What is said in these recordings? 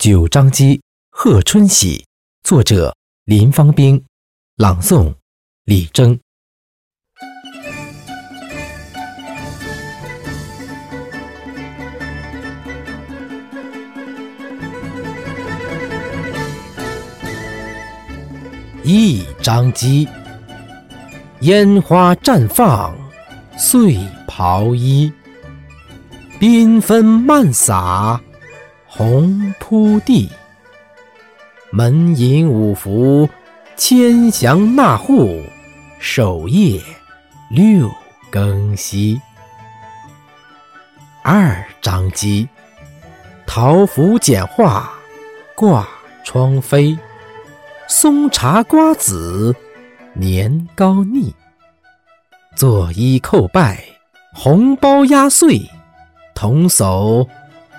九章机贺春喜，作者林芳兵，朗诵李征。一张机，烟花绽放，碎袍衣，缤纷漫洒。红铺地，门迎五福，千祥纳户，守夜六更息。二张机，桃符简化挂窗飞，松茶瓜子年糕腻，作揖叩拜，红包压岁，童叟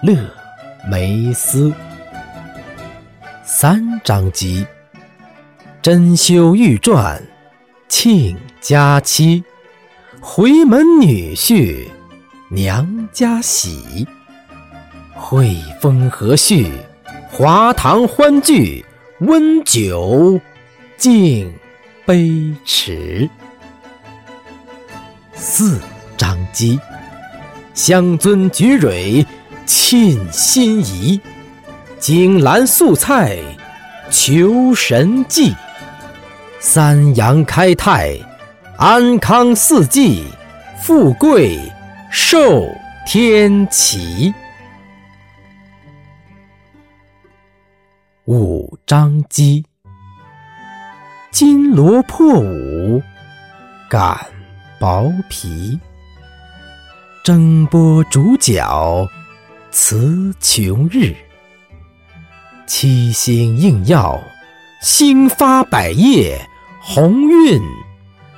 乐。梅丝三张机，珍馐玉馔庆佳期，回门女婿娘家喜，会风和煦，华堂欢聚，温酒敬杯迟。四张机，香樽举蕊。沁心怡，锦兰素菜求神迹，三阳开泰，安康四季，富贵寿天齐。五张机，金罗破五，擀薄皮，蒸波煮饺。辞穷日，七星应耀，星发百叶，鸿运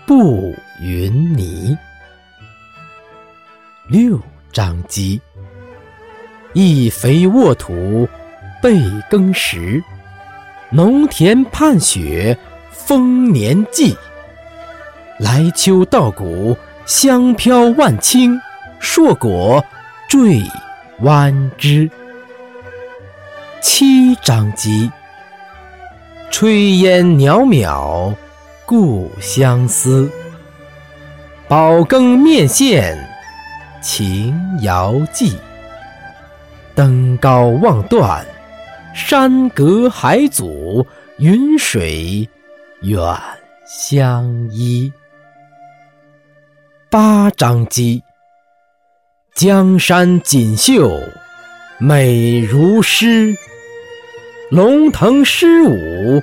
布云霓。六张机，一肥沃土备耕时，农田盼雪丰年纪。来秋稻谷香飘万顷，硕果缀。弯枝，七张机，炊烟袅袅，故乡思。宝羹面线，情遥寄。登高望断，山隔海阻，云水远相依。八张机。江山锦绣，美如诗；龙腾狮舞，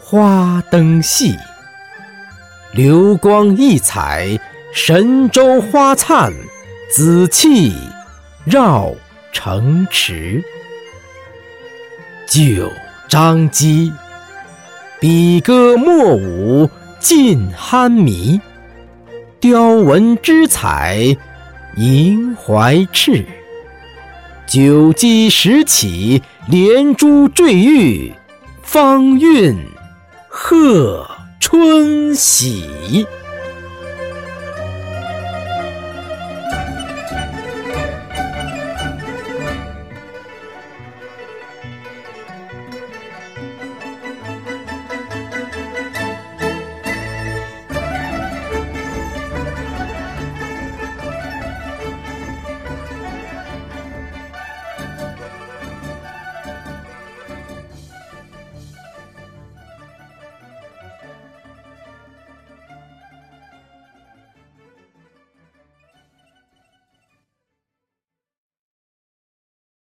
花灯戏；流光溢彩，神州花灿；紫气绕城池。九张机，比歌墨舞尽酣迷；雕纹织彩。银怀赤，九鸡十起，连珠坠玉，方韵贺春喜。